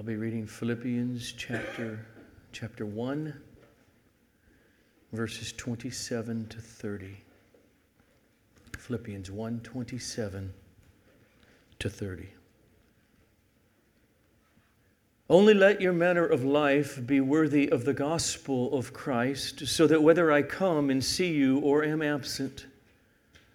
I'll be reading Philippians chapter, chapter 1, verses 27 to 30. Philippians 1 27 to 30. Only let your manner of life be worthy of the gospel of Christ, so that whether I come and see you or am absent,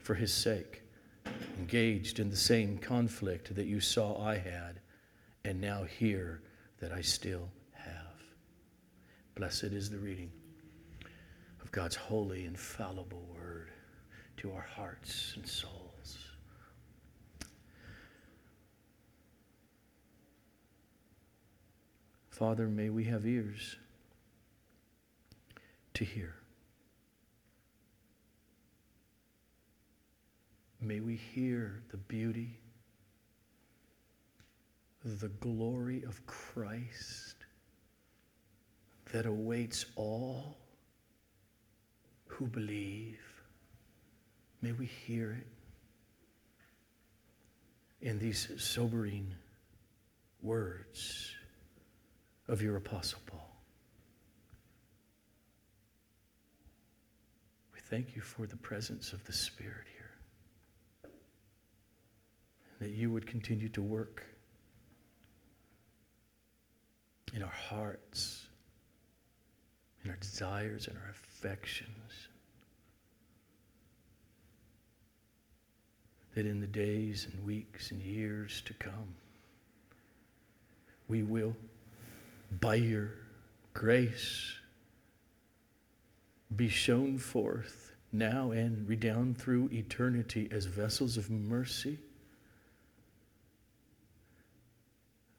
for his sake, engaged in the same conflict that you saw I had, and now hear that I still have. Blessed is the reading of God's holy, infallible word to our hearts and souls. Father, may we have ears to hear. May we hear the beauty, the glory of Christ that awaits all who believe. May we hear it in these sobering words of your Apostle Paul. We thank you for the presence of the Spirit here that you would continue to work in our hearts, in our desires, and our affections. That in the days and weeks and years to come, we will, by your grace, be shown forth now and redound through eternity as vessels of mercy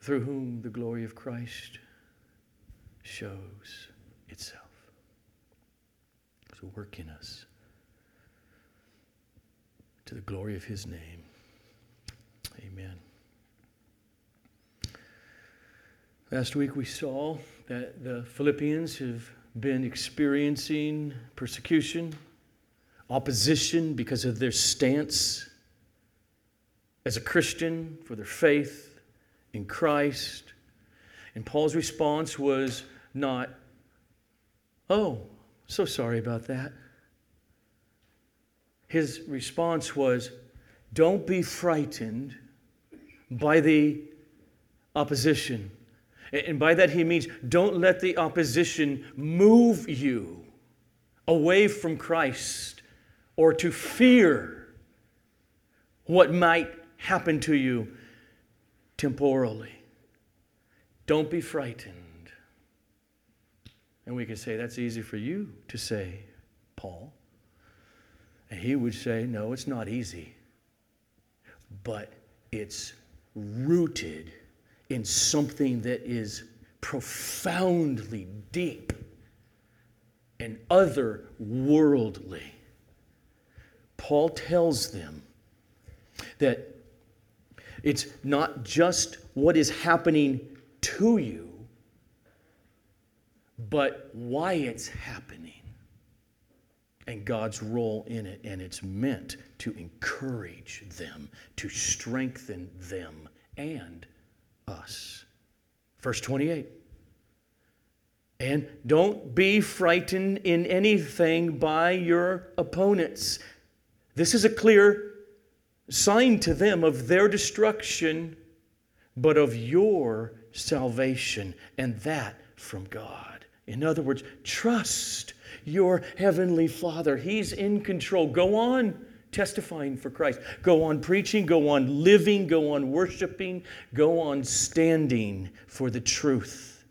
through whom the glory of Christ shows itself. So work in us to the glory of his name. Amen. Last week we saw that the Philippians have been experiencing persecution, opposition because of their stance as a Christian for their faith in Christ. And Paul's response was not, oh, so sorry about that. His response was, don't be frightened by the opposition. And by that he means don't let the opposition move you away from Christ or to fear what might happen to you temporally. Don't be frightened. And we could say, that's easy for you to say, Paul. And he would say, no, it's not easy. But it's rooted in something that is profoundly deep and otherworldly. Paul tells them that it's not just what is happening to you, but why it's happening and God's role in it. And it's meant to encourage them, to strengthen them and us. Verse 28. And don't be frightened in anything by your opponents. This is a clear sign to them of their destruction, but of your salvation, and that from God. In other words, trust your heavenly Father. He's in control. Go on testifying for Christ. Go on preaching, go on living, go on worshiping, go on standing for the truth.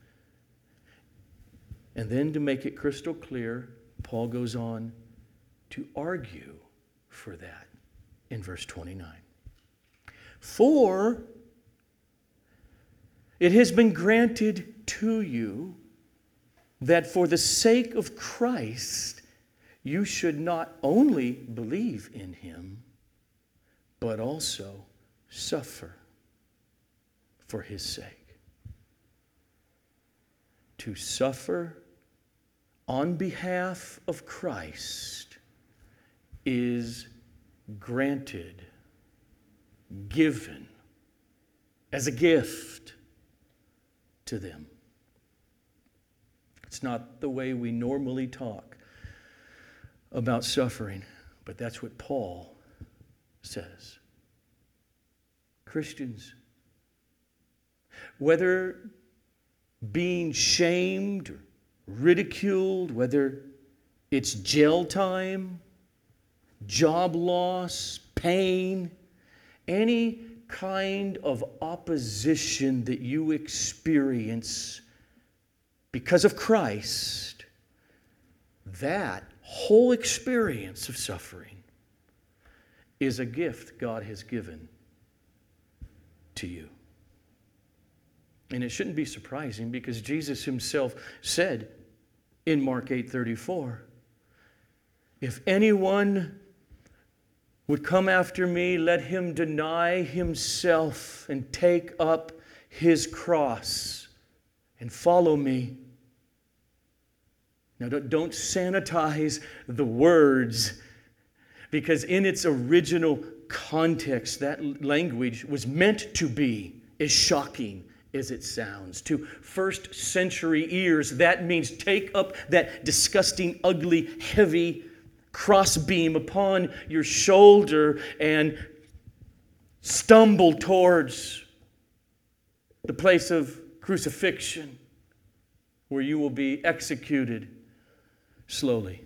And then to make it crystal clear, Paul goes on to argue for that in verse 29. For it has been granted to you that for the sake of Christ, you should not only believe in him, but also suffer for his sake. To suffer on behalf of Christ is granted, given as a gift to them. It's not the way we normally talk about suffering, but that's what Paul says. Christians, whether being shamed or ridiculed, whether it's jail time, job loss, pain, any kind of opposition that you experience because of Christ, that whole experience of suffering is a gift God has given to you. And it shouldn't be surprising because Jesus himself said in Mark 8:34, if anyone would come after me, let him deny himself and take up his cross and follow me. Now, don't sanitize the words because, in its original context, that language was meant to be as shocking as it sounds. To first century ears, that means take up that disgusting, ugly, heavy crossbeam upon your shoulder and stumble towards the place of crucifixion where you will be executed slowly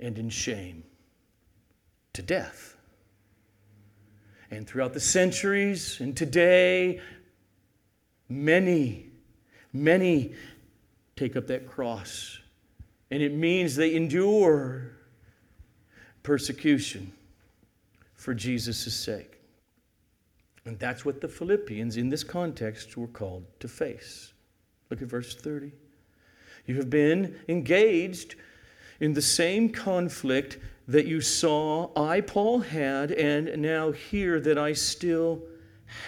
and in shame to death. And throughout the centuries and today, many, many take up that cross. And it means they endure persecution for Jesus' sake. And that's what the Philippians in this context were called to face. Look at verse 30. You have been engaged in the same conflict that you saw I, Paul, had, and now hear that I still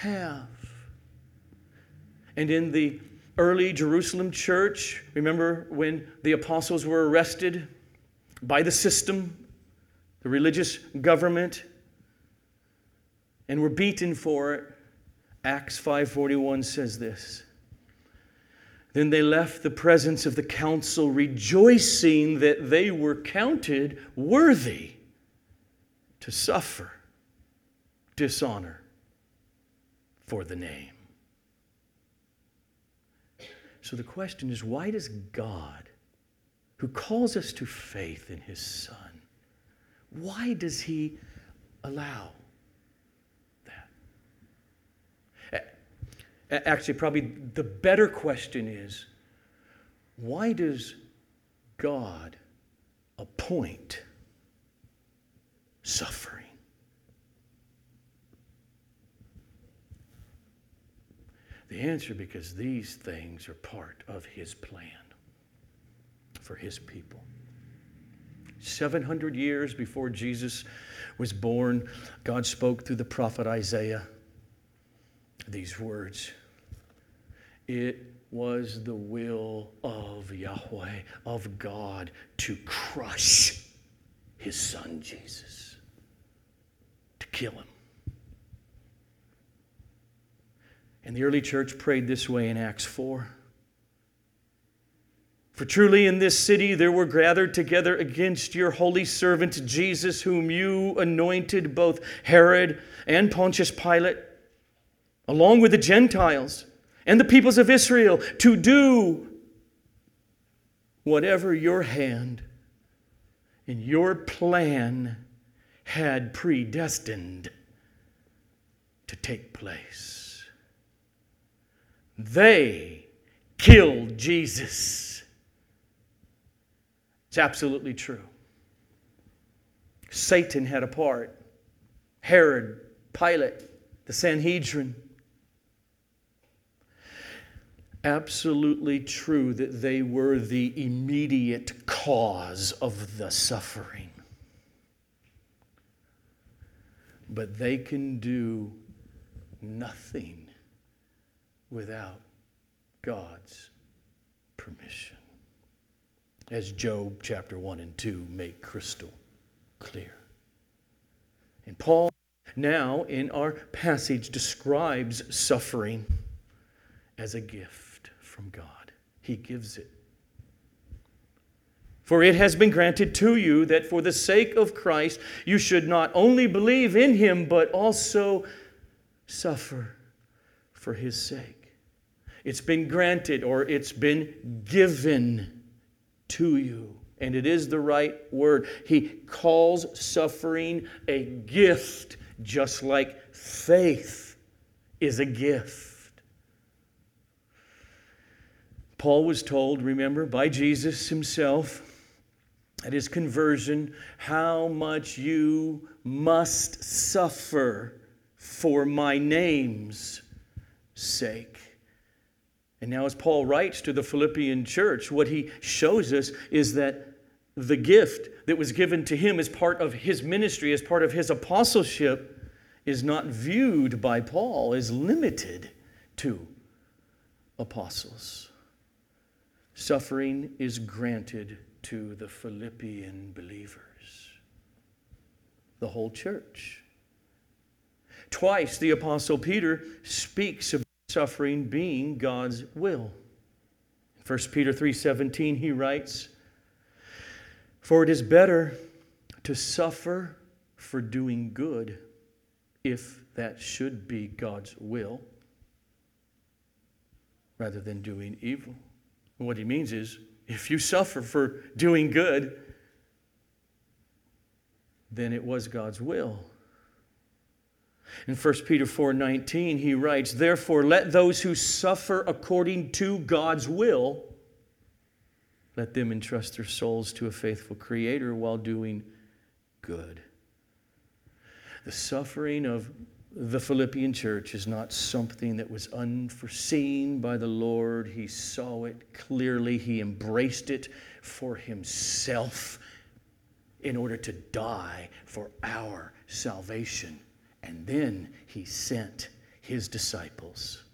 have. And in the early Jerusalem church, remember when the apostles were arrested by the system, the religious government, and were beaten for it? Acts 5:41 says this. Then they left the presence of the council, rejoicing that they were counted worthy to suffer dishonor for the name. So the question is why does God, who calls us to faith in his Son, why does he allow that? Actually, probably the better question is why does God appoint suffering? The answer because these things are part of his plan for his people. 700 years before Jesus was born, God spoke through the prophet Isaiah these words It was the will of Yahweh, of God, to crush his son Jesus, to kill him. And the early church prayed this way in Acts 4. For truly in this city there were gathered together against your holy servant Jesus, whom you anointed, both Herod and Pontius Pilate along with the Gentiles and the peoples of Israel, to do whatever your hand and your plan had predestined to take place. They killed Jesus. It's absolutely true. Satan had a part. Herod, Pilate, the Sanhedrin absolutely true that they were the immediate cause of the suffering. But they can do nothing without God's permission. As Job chapter 1 and 2 make crystal clear. And Paul now in our passage describes suffering as a gift from God. He gives it. For it has been granted to you that for the sake of Christ you should not only believe in him, but also suffer for his sake. It's been granted or it's been given to you. And it is the right word. He calls suffering a gift, just like faith is a gift. Paul was told, remember, by Jesus himself at his conversion, how much you must suffer for my name's sake. And now, as Paul writes to the Philippian church, what he shows us is that the gift that was given to him as part of his ministry, as part of his apostleship, is not viewed by Paul as limited to apostles. Suffering is granted to the Philippian believers, the whole church. Twice the Apostle Peter speaks of suffering being God's will. In 1 Peter 3:17 he writes, "For it is better to suffer for doing good, if that should be God's will, rather than doing evil." what he means is if you suffer for doing good, then it was God's will. In 1 Peter 4:19 he writes, "Therefore let those who suffer according to God's will let them entrust their souls to a faithful creator while doing good." The suffering of the Philippian church is not something that was unforeseen by the Lord. He saw it clearly, He embraced it for Himself in order to die for our salvation. And then He sent His disciples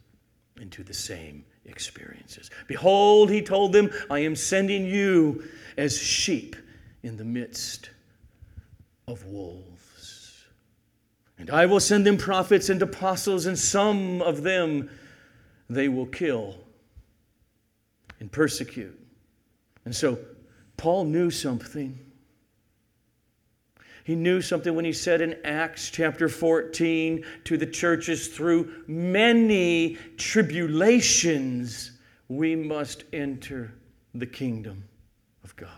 into the same experiences. Behold, He told them, I am sending you as sheep in the midst of wolves. And I will send them prophets and apostles, and some of them they will kill and persecute. And so Paul knew something. He knew something when he said in Acts chapter 14 to the churches, through many tribulations we must enter the kingdom of God.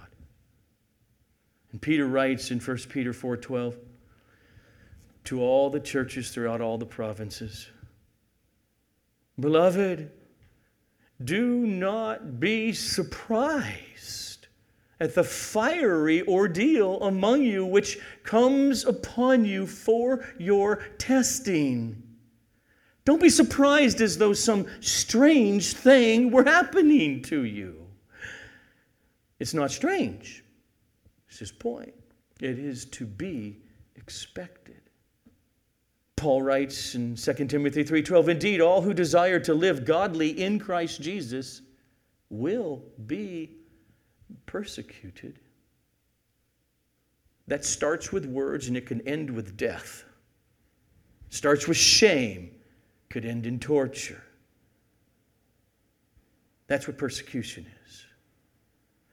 And Peter writes in 1 Peter 4:12, to all the churches throughout all the provinces. Beloved, do not be surprised at the fiery ordeal among you which comes upon you for your testing. Don't be surprised as though some strange thing were happening to you. It's not strange. It's his point. It is to be expected. Paul writes in 2 Timothy 3:12, "Indeed, all who desire to live godly in Christ Jesus will be persecuted." That starts with words and it can end with death. Starts with shame, could end in torture. That's what persecution is.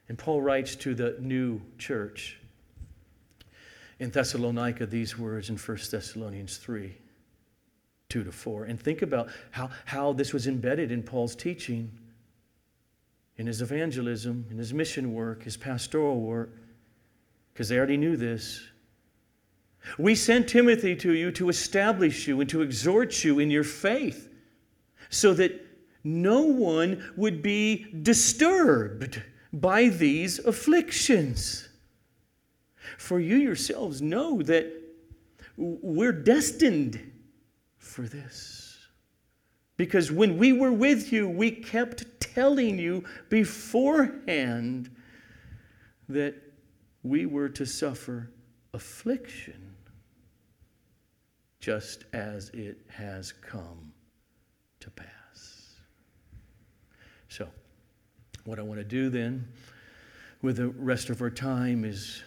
And Paul writes to the new church in Thessalonica these words in 1 Thessalonians 3 2 to 4. And think about how, how this was embedded in Paul's teaching, in his evangelism, in his mission work, his pastoral work, because they already knew this. We sent Timothy to you to establish you and to exhort you in your faith so that no one would be disturbed by these afflictions. For you yourselves know that we're destined for this. Because when we were with you, we kept telling you beforehand that we were to suffer affliction, just as it has come to pass. So, what I want to do then with the rest of our time is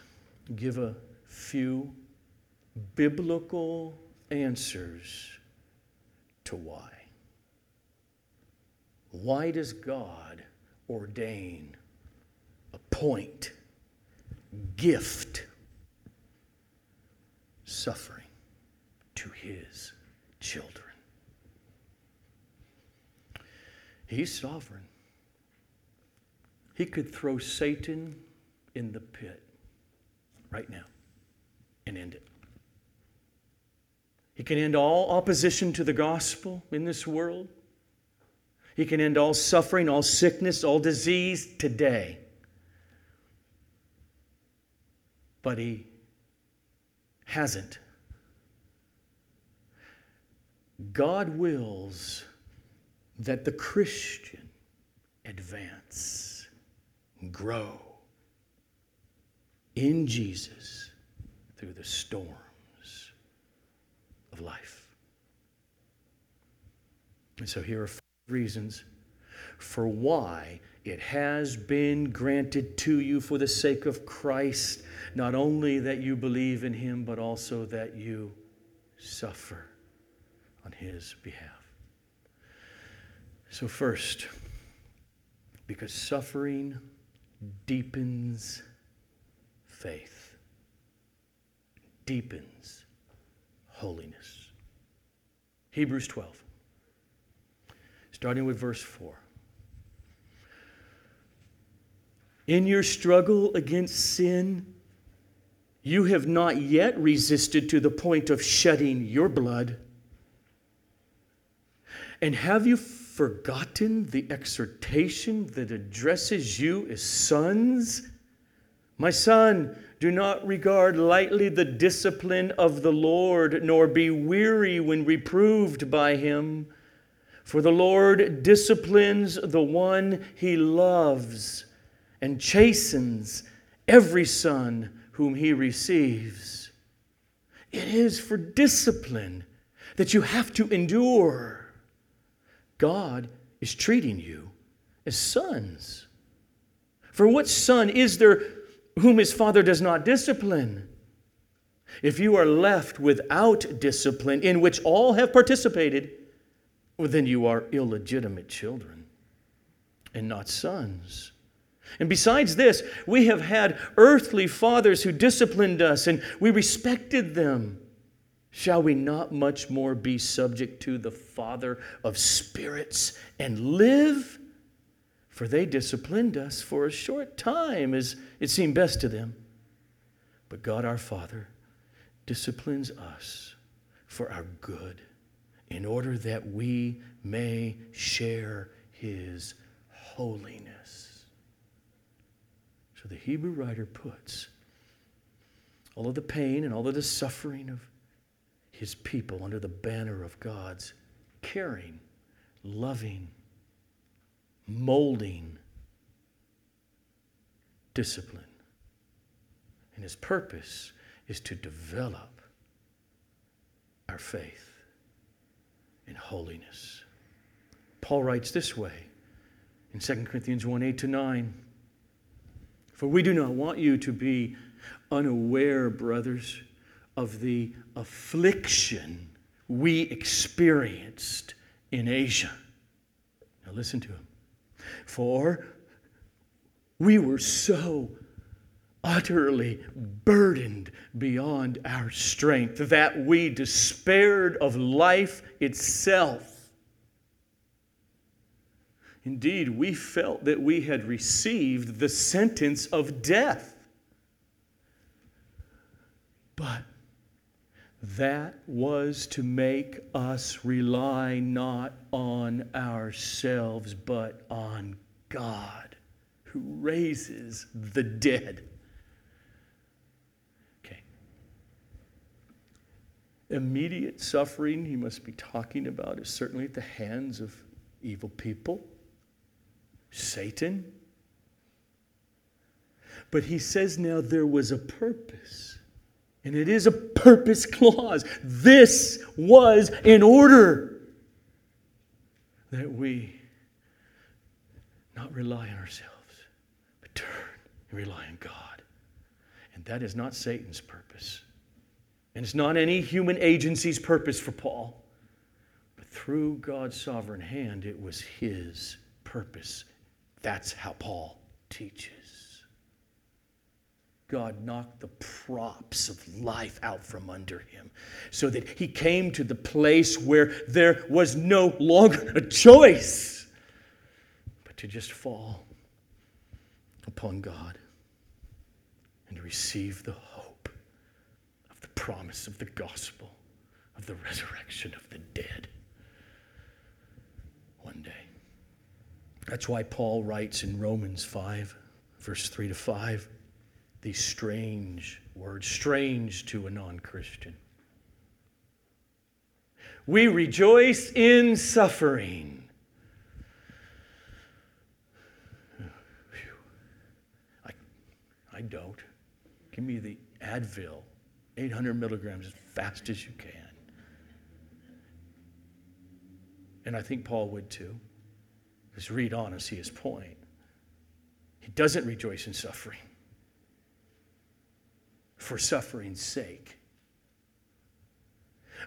give a few biblical answers to why. Why does God ordain, appoint, gift suffering to his children? He's sovereign. He could throw Satan in the pit right now and end it. He can end all opposition to the gospel in this world. He can end all suffering, all sickness, all disease today. But He hasn't. God wills that the Christian advance, grow in Jesus through the storms of life. And so here are reasons for why it has been granted to you for the sake of Christ, not only that you believe in him, but also that you suffer on his behalf. So, first, because suffering deepens faith, deepens holiness. Hebrews 12 starting with verse 4. In your struggle against sin, you have not yet resisted to the point of shedding your blood. And have you forgotten the exhortation that addresses you as sons? My son, do not regard lightly the discipline of the Lord, nor be weary when reproved by him. For the Lord disciplines the one he loves and chastens every son whom he receives. It is for discipline that you have to endure. God is treating you as sons. For what son is there whom his father does not discipline? If you are left without discipline, in which all have participated, well, then you are illegitimate children and not sons. And besides this, we have had earthly fathers who disciplined us and we respected them. Shall we not much more be subject to the Father of spirits and live? For they disciplined us for a short time as it seemed best to them. But God our Father disciplines us for our good in order that we may share his holiness. So the Hebrew writer puts all of the pain and all of the suffering of his people under the banner of God's caring, loving, molding discipline. And his purpose is to develop our faith in holiness. Paul writes this way in 2 Corinthians 1 8 to 9 For we do not want you to be unaware, brothers, of the affliction we experienced in Asia. Now listen to him. For we were so utterly burdened beyond our strength, that we despaired of life itself. Indeed, we felt that we had received the sentence of death. But that was to make us rely not on ourselves, but on God, who raises the dead. Immediate suffering he must be talking about is certainly at the hands of evil people, Satan. But he says now there was a purpose. And it is a purpose clause. This was in order that we not rely on ourselves, but turn and rely on God. And that is not Satan's purpose. And it's not any human agency's purpose for Paul. But through God's sovereign hand, it was his purpose. That's how Paul teaches. God knocked the props of life out from under him so that he came to the place where there was no longer a choice but to just fall upon God and receive the hope promise of the gospel of the resurrection of the dead one day. That's why Paul writes in Romans 5, verse 3 to 5 these strange words, strange to a non Christian. We rejoice in suffering. I, I don't. Give me the Advil, 800 milligrams as fast as you can. And I think Paul would too. Because read on and see his point. He doesn't rejoice in suffering for suffering's sake.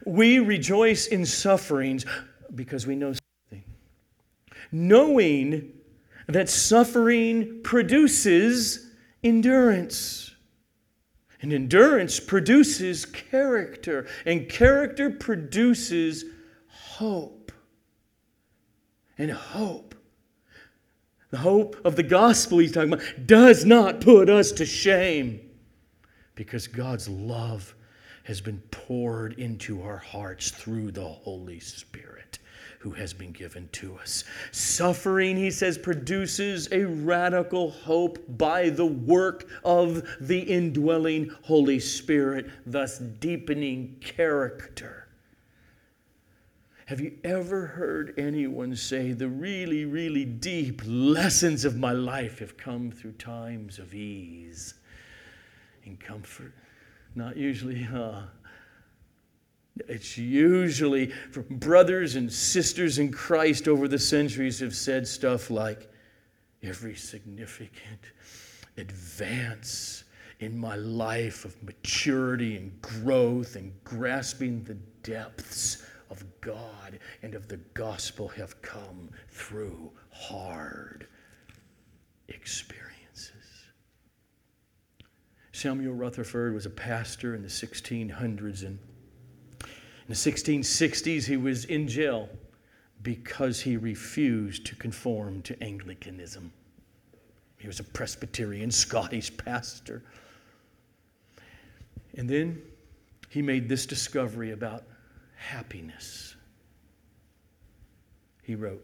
We rejoice in sufferings because we know something. Knowing that suffering produces endurance. And endurance produces character, and character produces hope. And hope, the hope of the gospel he's talking about, does not put us to shame because God's love has been poured into our hearts through the Holy Spirit who has been given to us. Suffering, he says, produces a radical hope by the work of the indwelling Holy Spirit, thus deepening character. Have you ever heard anyone say, The really, really deep lessons of my life have come through times of ease? and comfort. Not usually? It's usually from brothers and sisters in Christ over the centuries have said stuff like, every significant advance in my life of maturity and growth and grasping the depths of God and of the gospel have come through hard experience. Samuel Rutherford was a pastor in the 1600s, and in the 1660s, he was in jail because he refused to conform to Anglicanism. He was a Presbyterian Scottish pastor. And then he made this discovery about happiness. He wrote,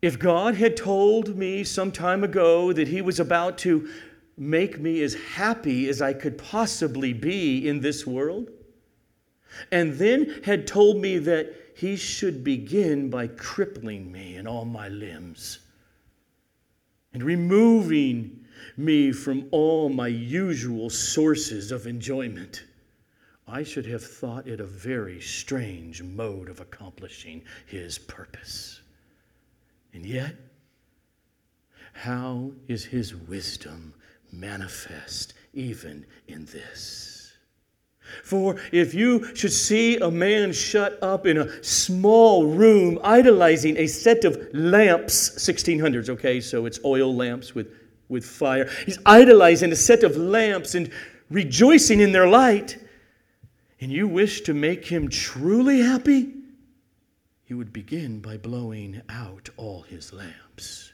If God had told me some time ago that he was about to make me as happy as I could possibly be in this world. And then had told me that he should begin by crippling me in all my limbs and removing me from all my usual sources of enjoyment. I should have thought it a very strange mode of accomplishing his purpose. And yet, how is his wisdom manifest even in this. For if you should see a man shut up in a small room idolizing a set of lamps, 1600s, okay, so it's oil lamps with, with fire. He's idolizing a set of lamps and rejoicing in their light, and you wish to make him truly happy, you would begin by blowing out all his lamps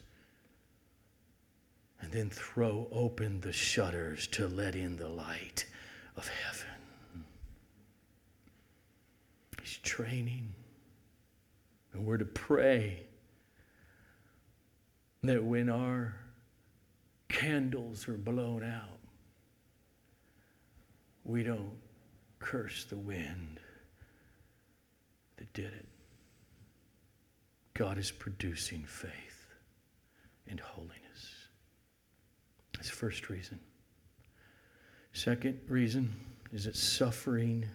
and then throw open the shutters to let in the light of heaven. He's training. And we're to pray that when our candles are blown out, we don't curse the wind that did it. God is producing faith and holiness. That's the first reason. Second reason is that suffering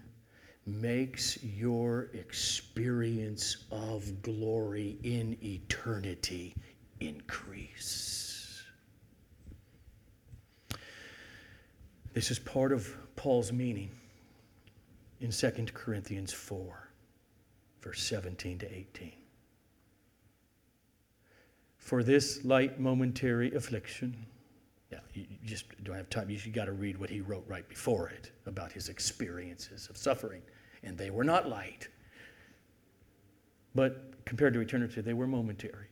makes your experience of glory in eternity increase. This is part of Paul's meaning in 2 Corinthians 4, verse 17 to 18. For this light momentary affliction, yeah, you just don't have time. You got to read what he wrote right before it about his experiences of suffering. And they were not light. But compared to eternity, they were momentary.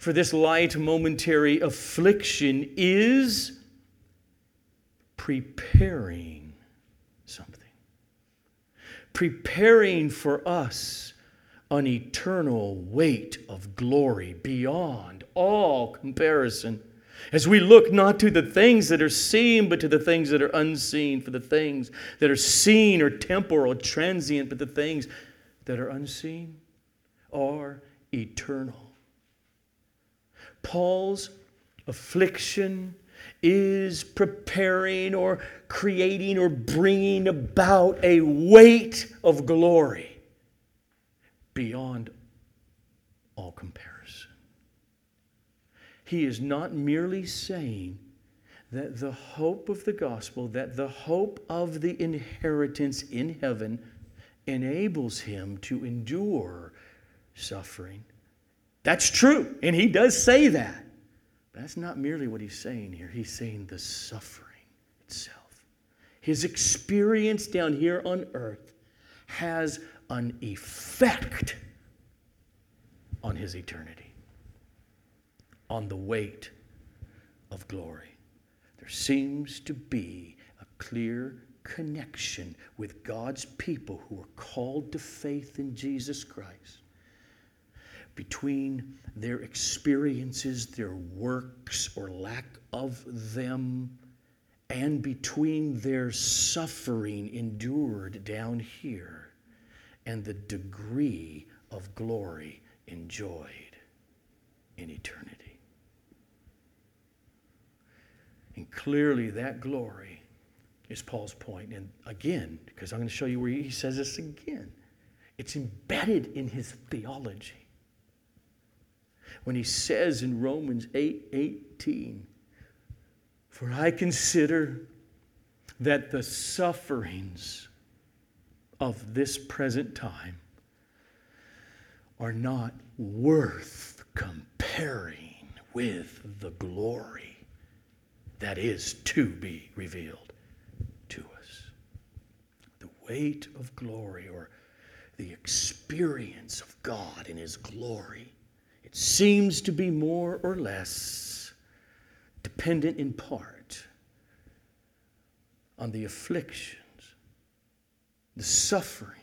For this light momentary affliction is preparing something, preparing for us an eternal weight of glory beyond all comparison as we look not to the things that are seen, but to the things that are unseen, for the things that are seen are temporal, transient, but the things that are unseen are eternal. Paul's affliction is preparing or creating or bringing about a weight of glory beyond all comparison. He is not merely saying that the hope of the gospel, that the hope of the inheritance in heaven enables him to endure suffering. That's true, and he does say that. But that's not merely what he's saying here. He's saying the suffering itself. His experience down here on earth has an effect on his eternity on the weight of glory. There seems to be a clear connection with God's people who are called to faith in Jesus Christ between their experiences, their works, or lack of them, and between their suffering endured down here and the degree of glory enjoyed in eternity. And clearly, that glory is Paul's point. And again, because I'm going to show you where he says this again, it's embedded in his theology. When he says in Romans 8 18, For I consider that the sufferings of this present time are not worth comparing with the glory that is to be revealed to us. The weight of glory or the experience of God in His glory. It seems to be more or less dependent in part on the afflictions, the sufferings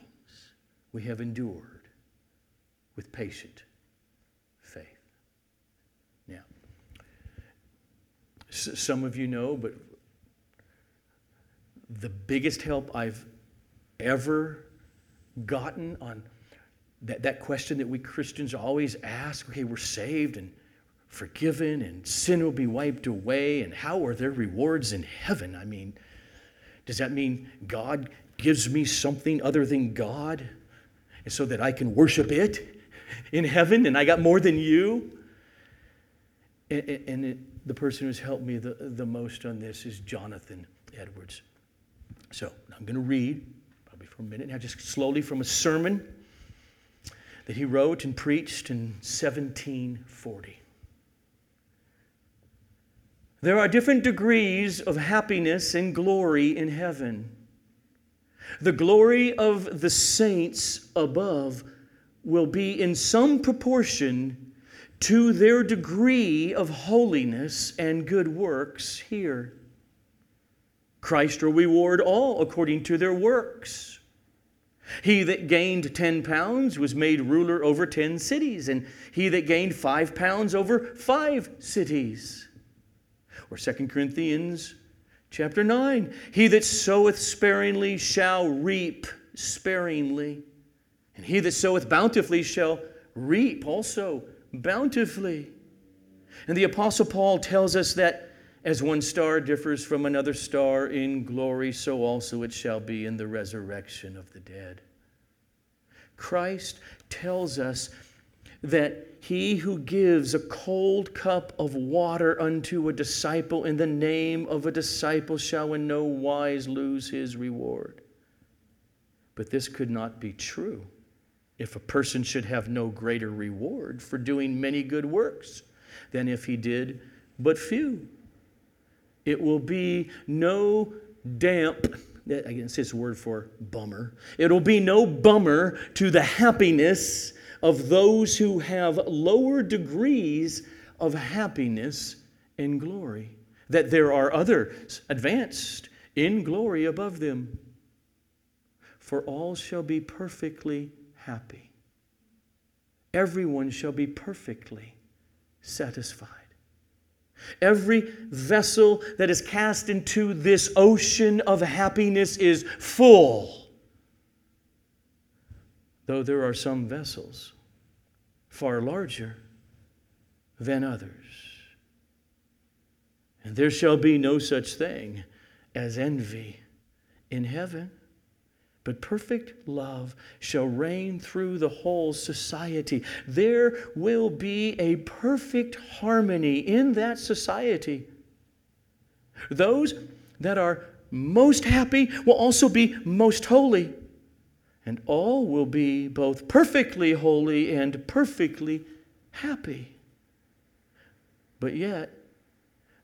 we have endured with patient some of you know, but the biggest help I've ever gotten on that, that question that we Christians always ask okay, we're saved and forgiven, and sin will be wiped away, and how are there rewards in heaven? I mean, does that mean God gives me something other than God so that I can worship it in heaven and I got more than you? And, and it, the person who's helped me the, the most on this is Jonathan Edwards. So I'm going to read, probably for a minute now, just slowly from a sermon that he wrote and preached in 1740. There are different degrees of happiness and glory in heaven. The glory of the saints above will be in some proportion to their degree of holiness and good works here. Christ will reward all according to their works. He that gained 10 pounds was made ruler over 10 cities, and he that gained 5 pounds over 5 cities. Or 2 Corinthians Chapter 9 He that soweth sparingly shall reap sparingly, and he that soweth bountifully shall reap also bountifully. And the Apostle Paul tells us that as one star differs from another star in glory, so also it shall be in the resurrection of the dead. Christ tells us that he who gives a cold cup of water unto a disciple in the name of a disciple shall in no wise lose his reward. But this could not be true if a person should have no greater reward for doing many good works than if he did but few. It will be no damp, I guess it's word for bummer. It'll be no bummer to the happiness of those who have lower degrees of happiness and glory, that there are others advanced in glory above them. For all shall be perfectly happy. Everyone shall be perfectly satisfied. Every vessel that is cast into this ocean of happiness is full. Though there are some vessels far larger than others. And there shall be no such thing as envy in heaven. But perfect love shall reign through the whole society. There will be a perfect harmony in that society. Those that are most happy will also be most holy. And all will be both perfectly holy and perfectly happy. But yet,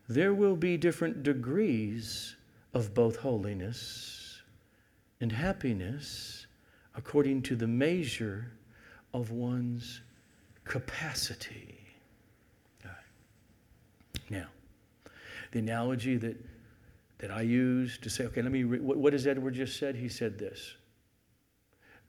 there will be different degrees of both holiness and happiness according to the measure of one's capacity. Now, the analogy that, that I use to say, okay, let me, re- what, what does Edward just said? He said this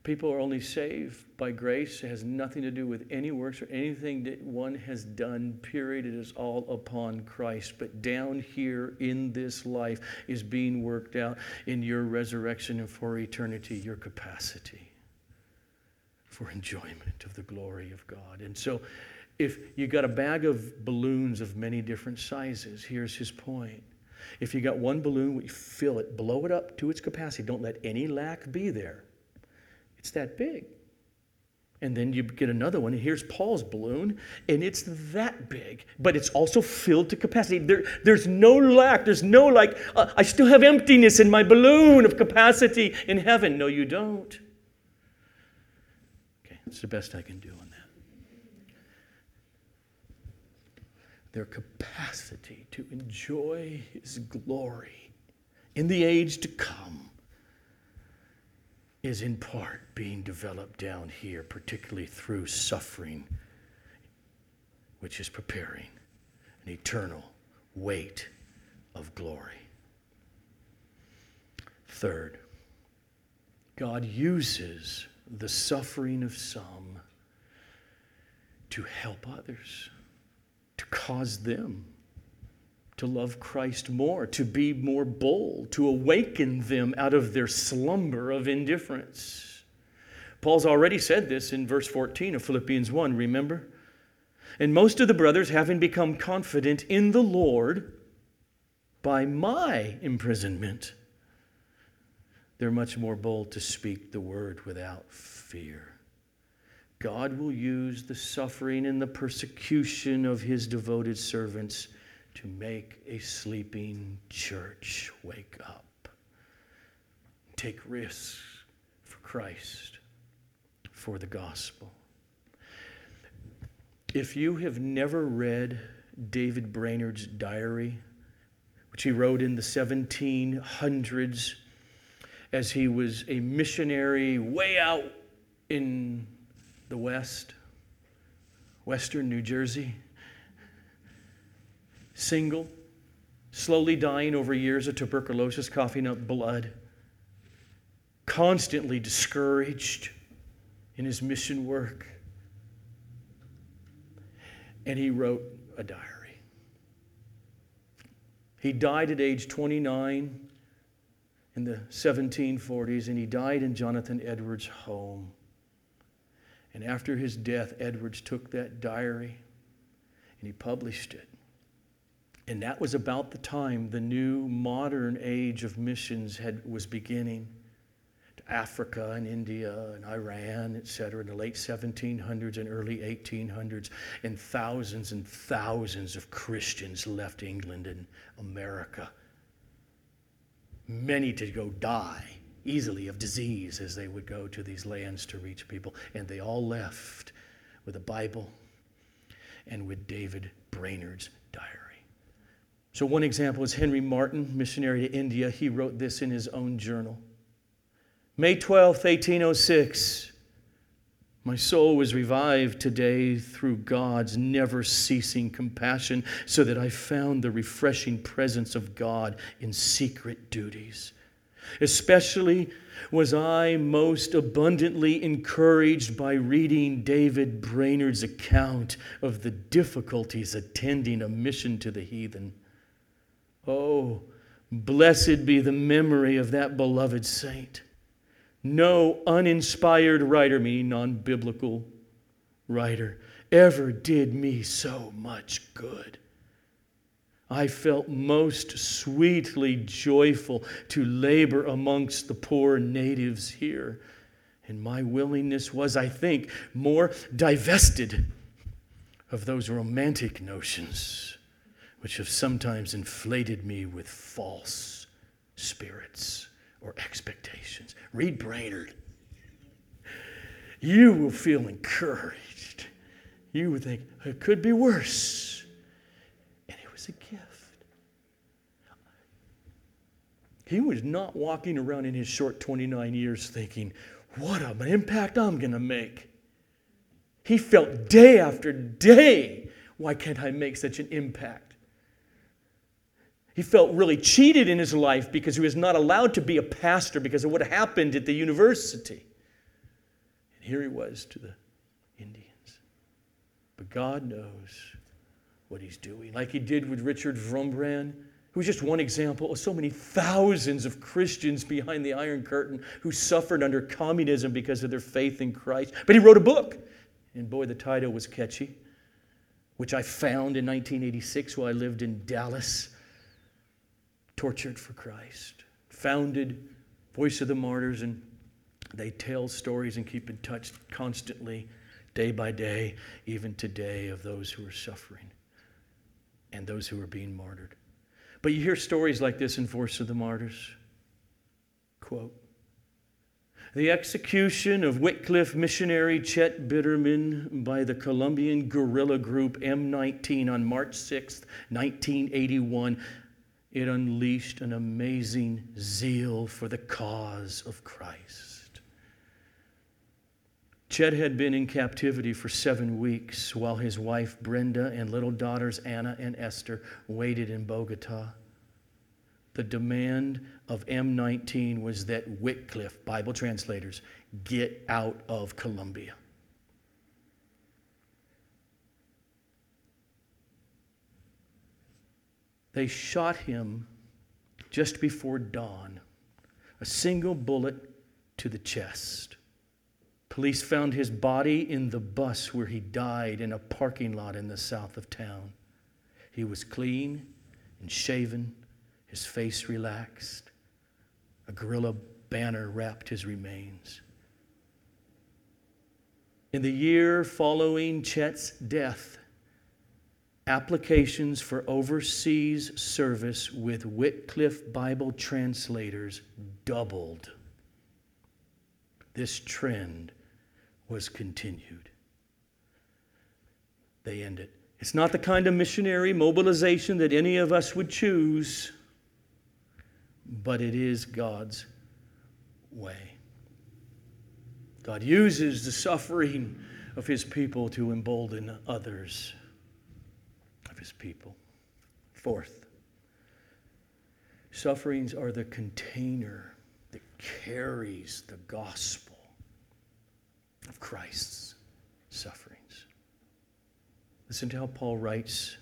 People are only saved by grace. It has nothing to do with any works or anything that one has done, period. It is all upon Christ. But down here in this life is being worked out in your resurrection and for eternity, your capacity for enjoyment of the glory of God. And so, if you got a bag of balloons of many different sizes, here's his point. If you got one balloon, we fill it, blow it up to its capacity. Don't let any lack be there. It's that big. And then you get another one, and here's Paul's balloon, and it's that big, but it's also filled to capacity. There, there's no lack. There's no like, uh, I still have emptiness in my balloon of capacity in heaven. No, you don't. Okay, that's the best I can do on that. Their capacity to enjoy his glory in the age to come is in part being developed down here, particularly through suffering, which is preparing an eternal weight of glory. Third, God uses the suffering of some to help others, to cause them to love Christ more, to be more bold, to awaken them out of their slumber of indifference. Paul's already said this in verse 14 of Philippians 1, remember? And most of the brothers, having become confident in the Lord by my imprisonment, they're much more bold to speak the word without fear. God will use the suffering and the persecution of his devoted servants to make a sleeping church wake up, take risks for Christ, for the gospel. If you have never read David Brainerd's diary, which he wrote in the 1700s as he was a missionary way out in the West, Western New Jersey, single, slowly dying over years of tuberculosis, coughing up blood, constantly discouraged in his mission work. And he wrote a diary. He died at age 29 in the 1740s, and he died in Jonathan Edwards' home. And after his death, Edwards took that diary and he published it. And that was about the time the new modern age of missions had, was beginning to Africa and India and Iran, et cetera, in the late 1700s and early 1800s. And thousands and thousands of Christians left England and America. Many to go die easily of disease as they would go to these lands to reach people. And they all left with a Bible and with David Brainerd's. So, one example is Henry Martyn, missionary to India. He wrote this in his own journal May 12, 1806. My soul was revived today through God's never ceasing compassion, so that I found the refreshing presence of God in secret duties. Especially was I most abundantly encouraged by reading David Brainerd's account of the difficulties attending a mission to the heathen. Oh, blessed be the memory of that beloved saint. No uninspired writer, meaning non biblical writer, ever did me so much good. I felt most sweetly joyful to labor amongst the poor natives here. And my willingness was, I think, more divested of those romantic notions which have sometimes inflated me with false spirits or expectations. Read Brainerd. You will feel encouraged. You would think, it could be worse And it was a gift. He was not walking around in his short 29 years thinking, what an impact I'm going to make. He felt day after day, why can't I make such an impact? He felt really cheated in his life because he was not allowed to be a pastor because of what happened at the university. And here he was to the Indians. But God knows what he's doing, like he did with Richard Wurmbrand, who was just one example of so many thousands of Christians behind the Iron Curtain who suffered under communism because of their faith in Christ. But he wrote a book, and boy, the title was catchy, which I found in 1986 while I lived in Dallas. Tortured for Christ, founded Voice of the Martyrs, and they tell stories and keep in touch constantly, day by day, even today, of those who are suffering and those who are being martyred. But you hear stories like this in Voice of the Martyrs. Quote The execution of Wycliffe missionary Chet Bitterman by the Colombian guerrilla group M19 on March 6, 1981, it unleashed an amazing zeal for the cause of Christ. Chet had been in captivity for seven weeks while his wife Brenda and little daughters Anna and Esther waited in Bogota. The demand of M19 was that Wycliffe, Bible translators, get out of Colombia. They shot him just before dawn, a single bullet to the chest. Police found his body in the bus where he died in a parking lot in the south of town. He was clean and shaven, his face relaxed. A guerrilla banner wrapped his remains. In the year following Chet's death, applications for overseas service with Wycliffe Bible translators doubled. This trend was continued. They end it. It's not the kind of missionary mobilization that any of us would choose, but it is God's way. God uses the suffering of his people to embolden others of his people. Fourth, sufferings are the container that carries the gospel of Christ's sufferings. Listen to how Paul writes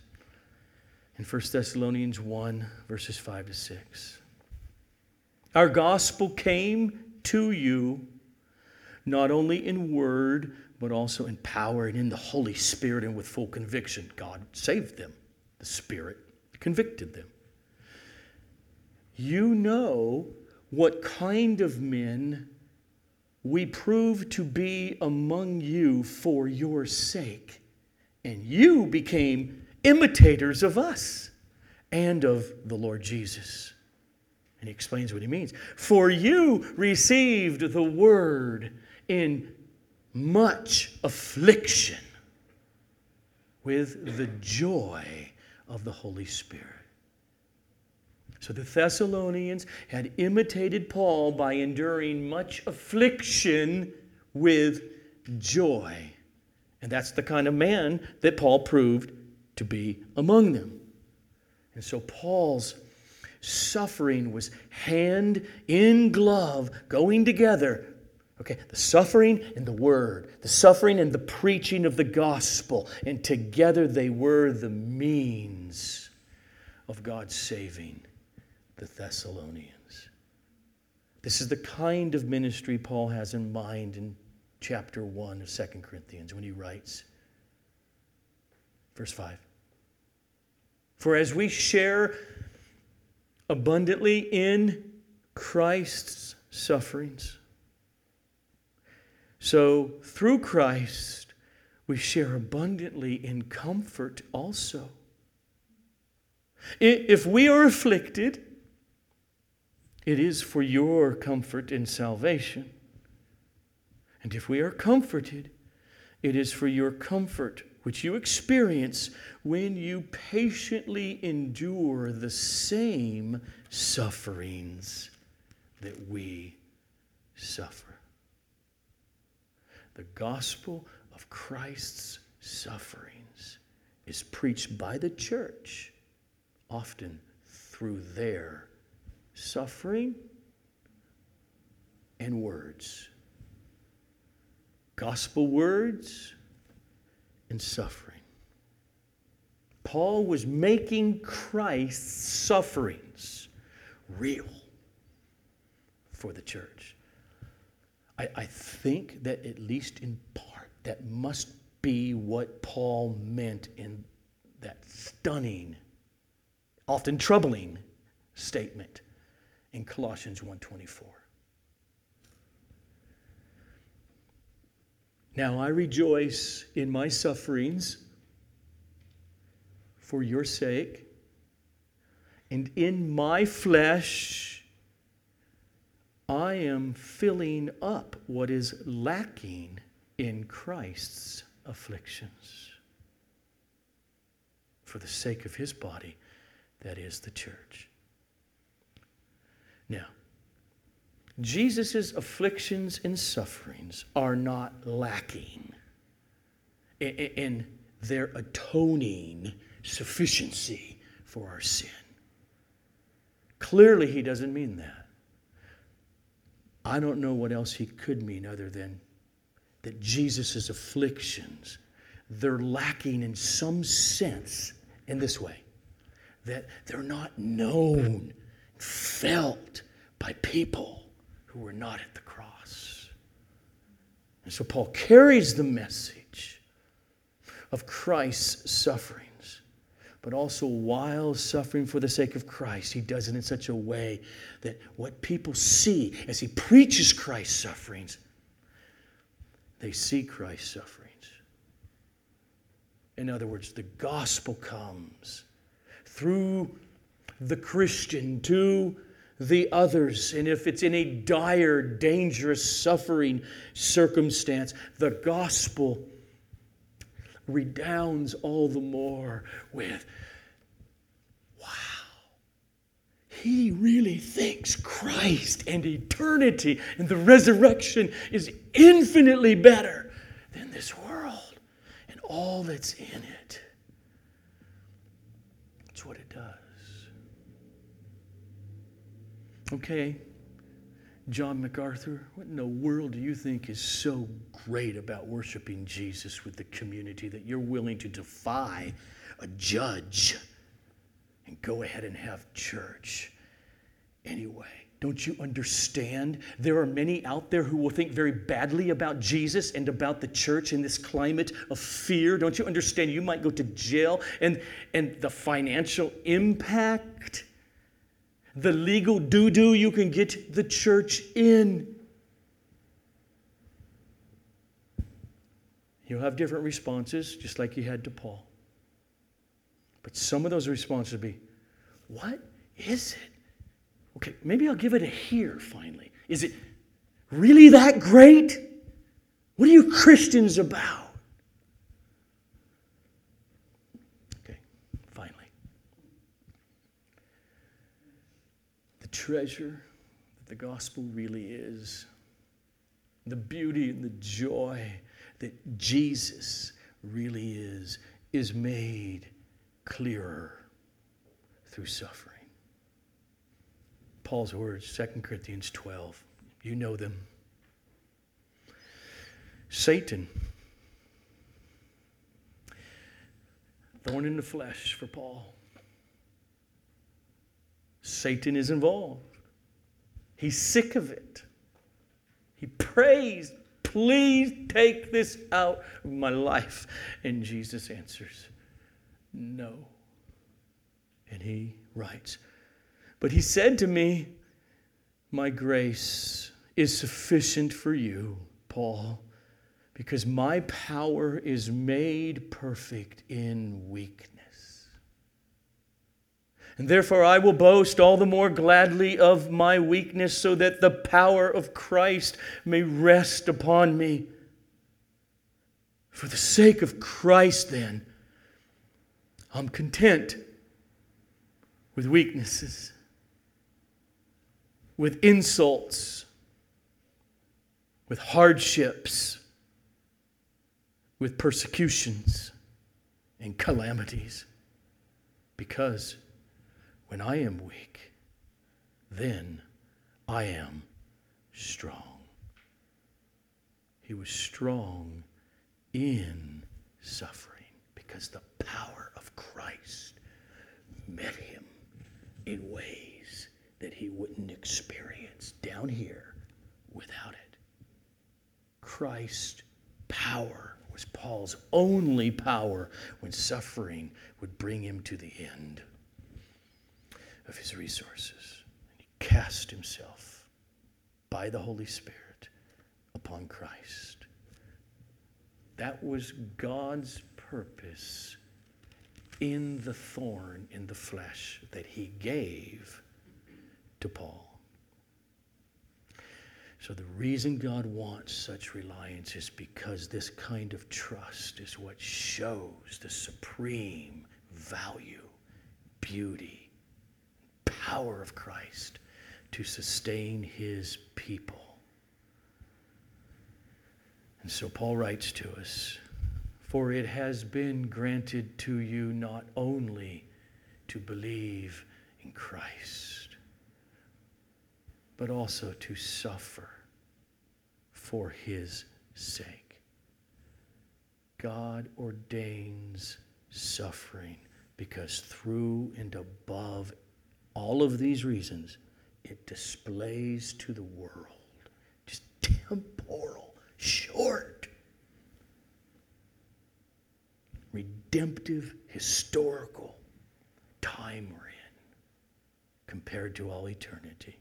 in 1 Thessalonians 1, verses 5 to 6. Our gospel came to you not only in word, but also in power and in the Holy Spirit and with full conviction. God saved them, the Spirit convicted them. You know what kind of men we prove to be among you for your sake, and you became imitators of us and of the Lord Jesus. And he explains what he means. For you received the word in much affliction with the joy of the Holy Spirit. So the Thessalonians had imitated Paul by enduring much affliction with joy. And that's the kind of man that Paul proved to be among them. And so Paul's suffering was hand in glove going together. Okay, the suffering and the word, the suffering and the preaching of the gospel, and together they were the means of God's saving the Thessalonians. This is the kind of ministry Paul has in mind in chapter 1 of 2 Corinthians when he writes, verse 5. For as we share abundantly in Christ's sufferings, so through Christ we share abundantly in comfort also. If we are afflicted, it is for your comfort and salvation. And if we are comforted, it is for your comfort, which you experience when you patiently endure the same sufferings that we suffer. The gospel of Christ's sufferings is preached by the church, often through their suffering and words. Gospel words and suffering. Paul was making Christ's sufferings real for the church. I, I, think that, at least in part, that must be what Paul meant in that stunning, often troubling statement in Colossians 1:24. Now I rejoice in my sufferings for your sake, and in my flesh I am filling up what is lacking in Christ's afflictions for the sake of his body, that is the church. Now, Jesus' afflictions and sufferings are not lacking in their atoning sufficiency for our sin. Clearly, he doesn't mean that. I don't know what else he could mean other than that Jesus' afflictions, they're lacking in some sense in this way that they're not known felt by people who were not at the cross. And so Paul carries the message of Christ's sufferings, but also while suffering for the sake of Christ, he does it in such a way that what people see as he preaches Christ's sufferings, they see Christ's sufferings. In other words, the gospel comes through the Christian to the others. And if it's in a dire, dangerous, suffering circumstance, the gospel redounds all the more with, wow, he really thinks Christ and eternity and the resurrection is infinitely better than this world and all that's in it. That's what it does. Okay, John MacArthur, what in the world do you think is so great about worshiping Jesus with the community that you're willing to defy a judge and go ahead and have church anyway. Don't you understand? There are many out there who will think very badly about Jesus and about the church in this climate of fear. Don't you understand? You might go to jail and, and the financial impact, the legal doo doo you can get the church in. You'll have different responses, just like you had to Paul. But some of those responses would be, What is it? Okay, maybe I'll give it a hear finally. Is it really that great? What are you Christians about? Okay, finally. The treasure that the gospel really is, the beauty and the joy that Jesus really is, is made clearer through suffering. Paul's words, 2 Corinthians 12. You know them. Satan, thorn in the flesh for Paul. Satan is involved. He's sick of it. He prays, please take this out of my life. And Jesus answers, no. And he writes, but he said to me, My grace is sufficient for you, Paul, because my power is made perfect in weakness. And therefore I will boast all the more gladly of my weakness, so that the power of Christ may rest upon me. For the sake of Christ, then, I'm content with weaknesses with insults, with hardships, with persecutions and calamities. Because when I am weak, then I am strong. He was strong in suffering because the power of Christ met him in ways that he wouldn't experience down here without it. Christ's power was Paul's only power when suffering would bring him to the end of his resources. And he cast himself by the Holy Spirit upon Christ. That was God's purpose in the thorn in the flesh that he gave to Paul. So, the reason God wants such reliance is because this kind of trust is what shows the supreme value, beauty, power of Christ to sustain his people. And so, Paul writes to us For it has been granted to you not only to believe in Christ but also to suffer for his sake. God ordains suffering because through and above all of these reasons, it displays to the world just temporal, short, redemptive, historical time we're in compared to all eternity.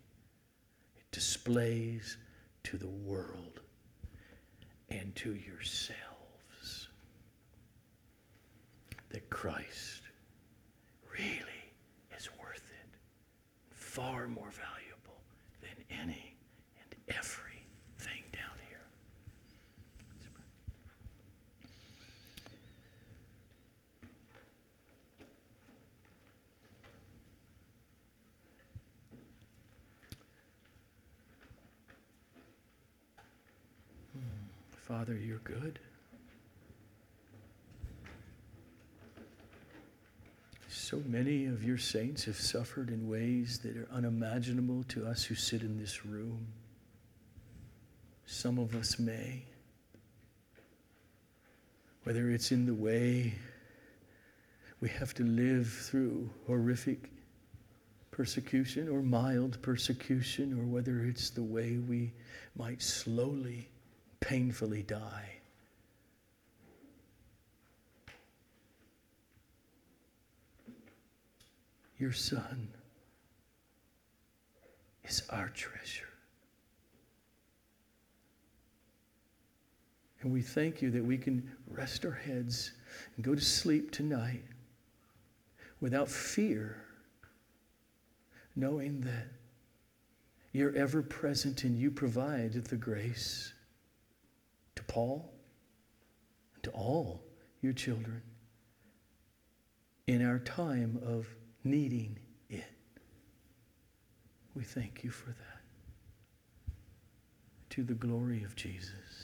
It displays to the world and to yourselves that Christ really far more valuable than any and everything down here. Hmm. Father, you're good. So many of your saints have suffered in ways that are unimaginable to us who sit in this room. Some of us may. Whether it's in the way we have to live through horrific persecution or mild persecution, or whether it's the way we might slowly, painfully die. Your Son is our treasure. And we thank you that we can rest our heads and go to sleep tonight without fear, knowing that you're ever present and you provide the grace to Paul and to all your children in our time of needing it. We thank you for that. To the glory of Jesus.